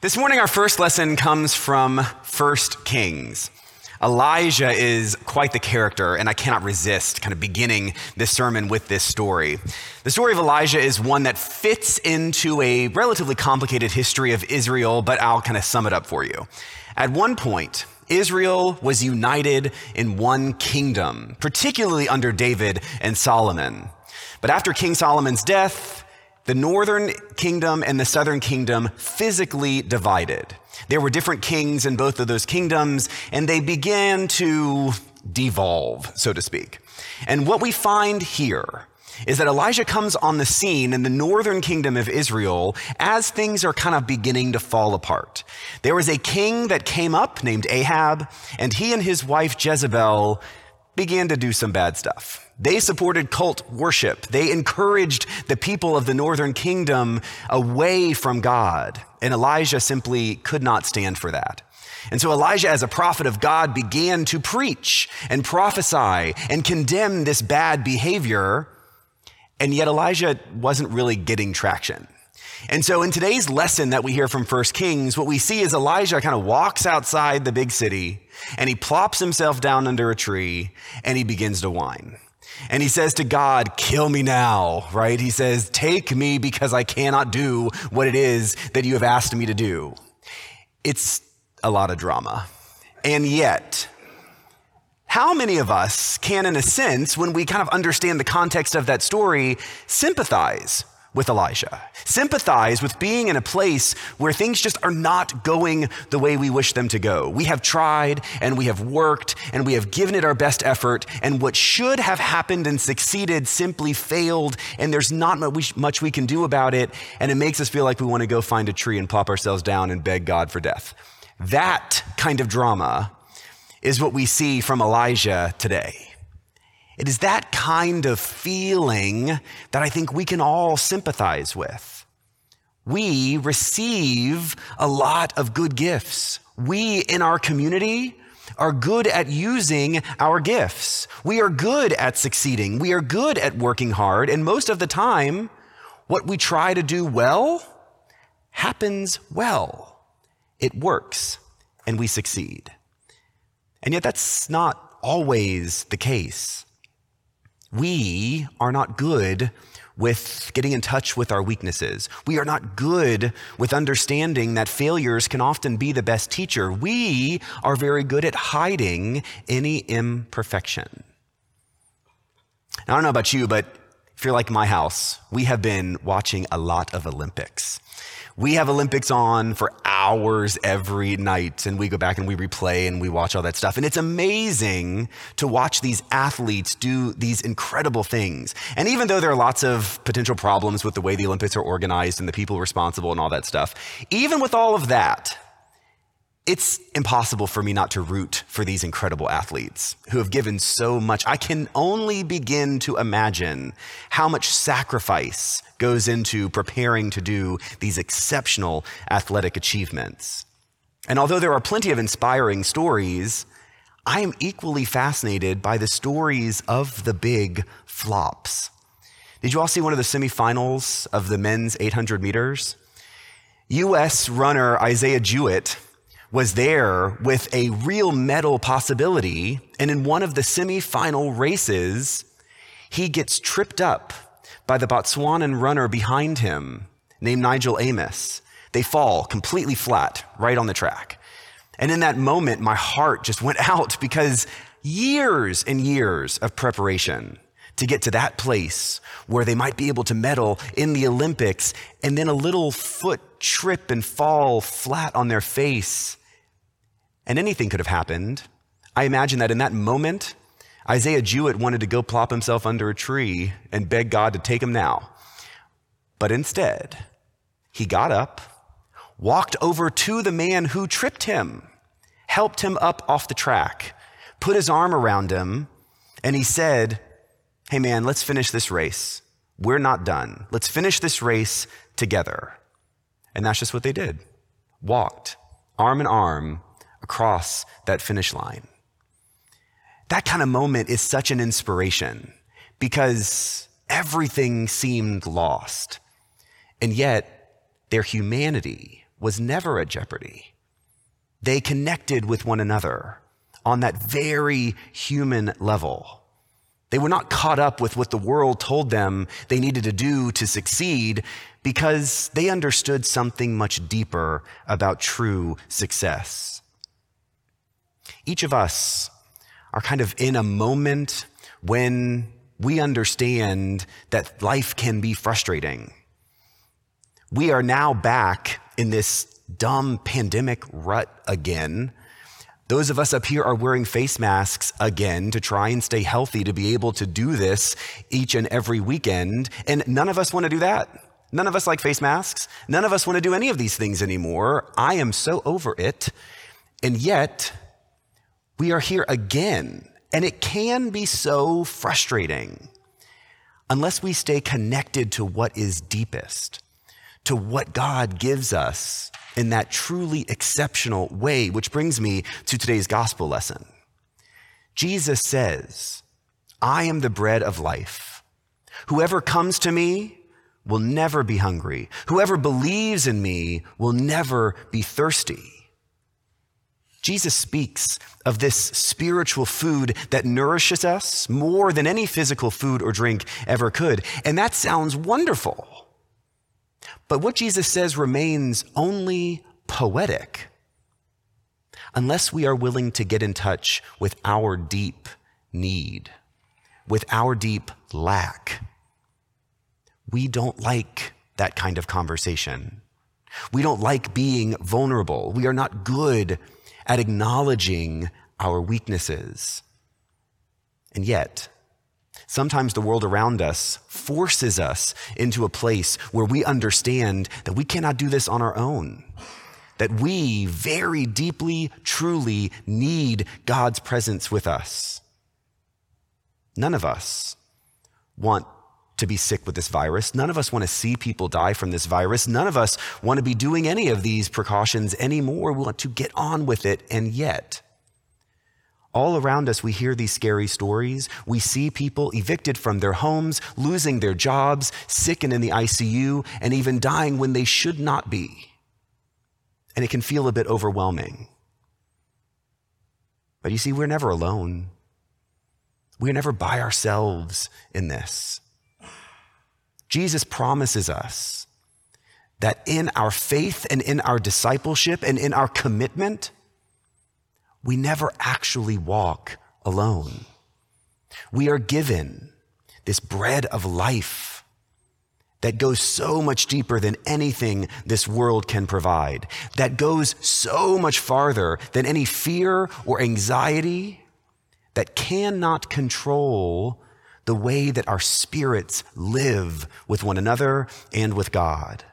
This morning, our first lesson comes from 1 Kings. Elijah is quite the character, and I cannot resist kind of beginning this sermon with this story. The story of Elijah is one that fits into a relatively complicated history of Israel, but I'll kind of sum it up for you. At one point, Israel was united in one kingdom, particularly under David and Solomon. But after King Solomon's death, the northern kingdom and the southern kingdom physically divided. There were different kings in both of those kingdoms, and they began to devolve, so to speak. And what we find here is that Elijah comes on the scene in the northern kingdom of Israel as things are kind of beginning to fall apart. There was a king that came up named Ahab, and he and his wife Jezebel began to do some bad stuff. They supported cult worship. They encouraged the people of the northern kingdom away from God. And Elijah simply could not stand for that. And so Elijah, as a prophet of God, began to preach and prophesy and condemn this bad behavior. And yet Elijah wasn't really getting traction. And so in today's lesson that we hear from First Kings, what we see is Elijah kind of walks outside the big city and he plops himself down under a tree and he begins to whine. And he says to God, kill me now, right? He says, take me because I cannot do what it is that you have asked me to do. It's a lot of drama. And yet, how many of us can, in a sense, when we kind of understand the context of that story, sympathize with Elijah. Sympathize with being in a place where things just are not going the way we wish them to go. We have tried and we have worked and we have given it our best effort, and what should have happened and succeeded simply failed, and there's not much we can do about it, and it makes us feel like we want to go find a tree and plop ourselves down and beg God for death. That kind of drama is what we see from Elijah today. It is that kind of feeling that I think we can all sympathize with. We receive a lot of good gifts. We in our community are good at using our gifts. We are good at succeeding. We are good at working hard. And most of the time, what we try to do well happens well. It works and we succeed. And yet that's not always the case. We are not good with getting in touch with our weaknesses. We are not good with understanding that failures can often be the best teacher. We are very good at hiding any imperfection. Now, I don't know about you, but if you're like my house, we have been watching a lot of Olympics. We have Olympics on for hours every night, and we go back and we replay and we watch all that stuff. And it's amazing to watch these athletes do these incredible things. And even though there are lots of potential problems with the way the Olympics are organized and the people responsible and all that stuff, even with all of that, it's impossible for me not to root for these incredible athletes who have given so much. I can only begin to imagine how much sacrifice goes into preparing to do these exceptional athletic achievements. And although there are plenty of inspiring stories, I am equally fascinated by the stories of the big flops. Did you all see one of the semifinals of the men's 800 meters? US runner Isaiah Jewett was there with a real medal possibility. And in one of the semifinal races, he gets tripped up by the Botswanan runner behind him named Nigel Amos. They fall completely flat right on the track. And in that moment, my heart just went out because years and years of preparation to get to that place where they might be able to medal in the Olympics and then a little foot trip and fall flat on their face and anything could have happened. I imagine that in that moment, Isaiah Jewett wanted to go plop himself under a tree and beg God to take him now. But instead, he got up, walked over to the man who tripped him, helped him up off the track, put his arm around him, and he said, Hey man, let's finish this race. We're not done. Let's finish this race together. And that's just what they did. Walked arm in arm across that finish line. That kind of moment is such an inspiration because everything seemed lost. And yet, their humanity was never at jeopardy. They connected with one another on that very human level. They were not caught up with what the world told them they needed to do to succeed because they understood something much deeper about true success. Each of us are kind of in a moment when we understand that life can be frustrating. We are now back in this dumb pandemic rut again. Those of us up here are wearing face masks again to try and stay healthy to be able to do this each and every weekend. And none of us want to do that. None of us like face masks. None of us want to do any of these things anymore. I am so over it. And yet, we are here again. And it can be so frustrating unless we stay connected to what is deepest, to what God gives us in that truly exceptional way, which brings me to today's gospel lesson. Jesus says, I am the bread of life. Whoever comes to me will never be hungry. Whoever believes in me will never be thirsty. Jesus speaks of this spiritual food that nourishes us more than any physical food or drink ever could. And that sounds wonderful. But what Jesus says remains only poetic unless we are willing to get in touch with our deep need, with our deep lack we don't like that kind of conversation. We don't like being vulnerable. We are not good at acknowledging our weaknesses. And yet, sometimes the world around us forces us into a place where we understand that we cannot do this on our own. That we very deeply, truly need God's presence with us. None of us want to be sick with this virus. None of us want to see people die from this virus. None of us want to be doing any of these precautions anymore. We want to get on with it. And yet, all around us, we hear these scary stories. We see people evicted from their homes, losing their jobs, sick and in the ICU, and even dying when they should not be. And it can feel a bit overwhelming. But you see, we're never alone. We're never by ourselves in this. Jesus promises us that in our faith and in our discipleship and in our commitment, we never actually walk alone. We are given this bread of life that goes so much deeper than anything this world can provide, that goes so much farther than any fear or anxiety that cannot control the way that our spirits live with one another and with God.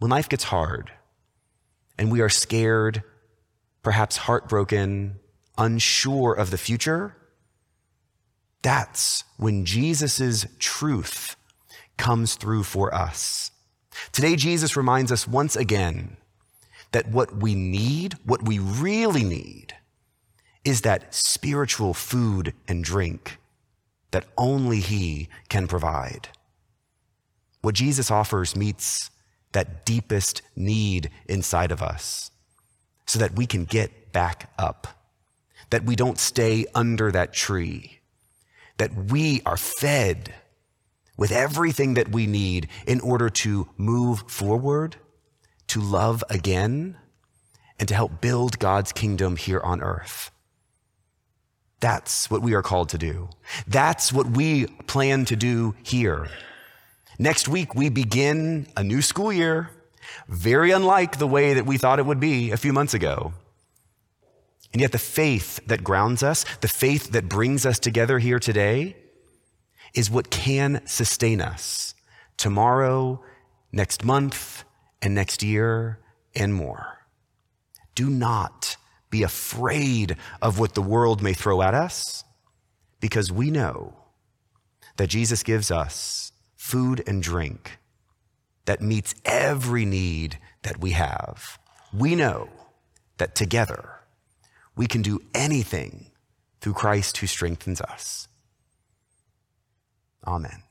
When life gets hard and we are scared, perhaps heartbroken, unsure of the future, that's when Jesus' truth comes through for us. Today, Jesus reminds us once again that what we need, what we really need, is that spiritual food and drink that only He can provide. What Jesus offers meets that deepest need inside of us so that we can get back up, that we don't stay under that tree, that we are fed with everything that we need in order to move forward, to love again, and to help build God's kingdom here on earth. That's what we are called to do. That's what we plan to do here. Next week, we begin a new school year, very unlike the way that we thought it would be a few months ago. And yet, the faith that grounds us, the faith that brings us together here today, is what can sustain us tomorrow, next month, and next year, and more. Do not be afraid of what the world may throw at us because we know that Jesus gives us food and drink that meets every need that we have. We know that together we can do anything through Christ who strengthens us. Amen.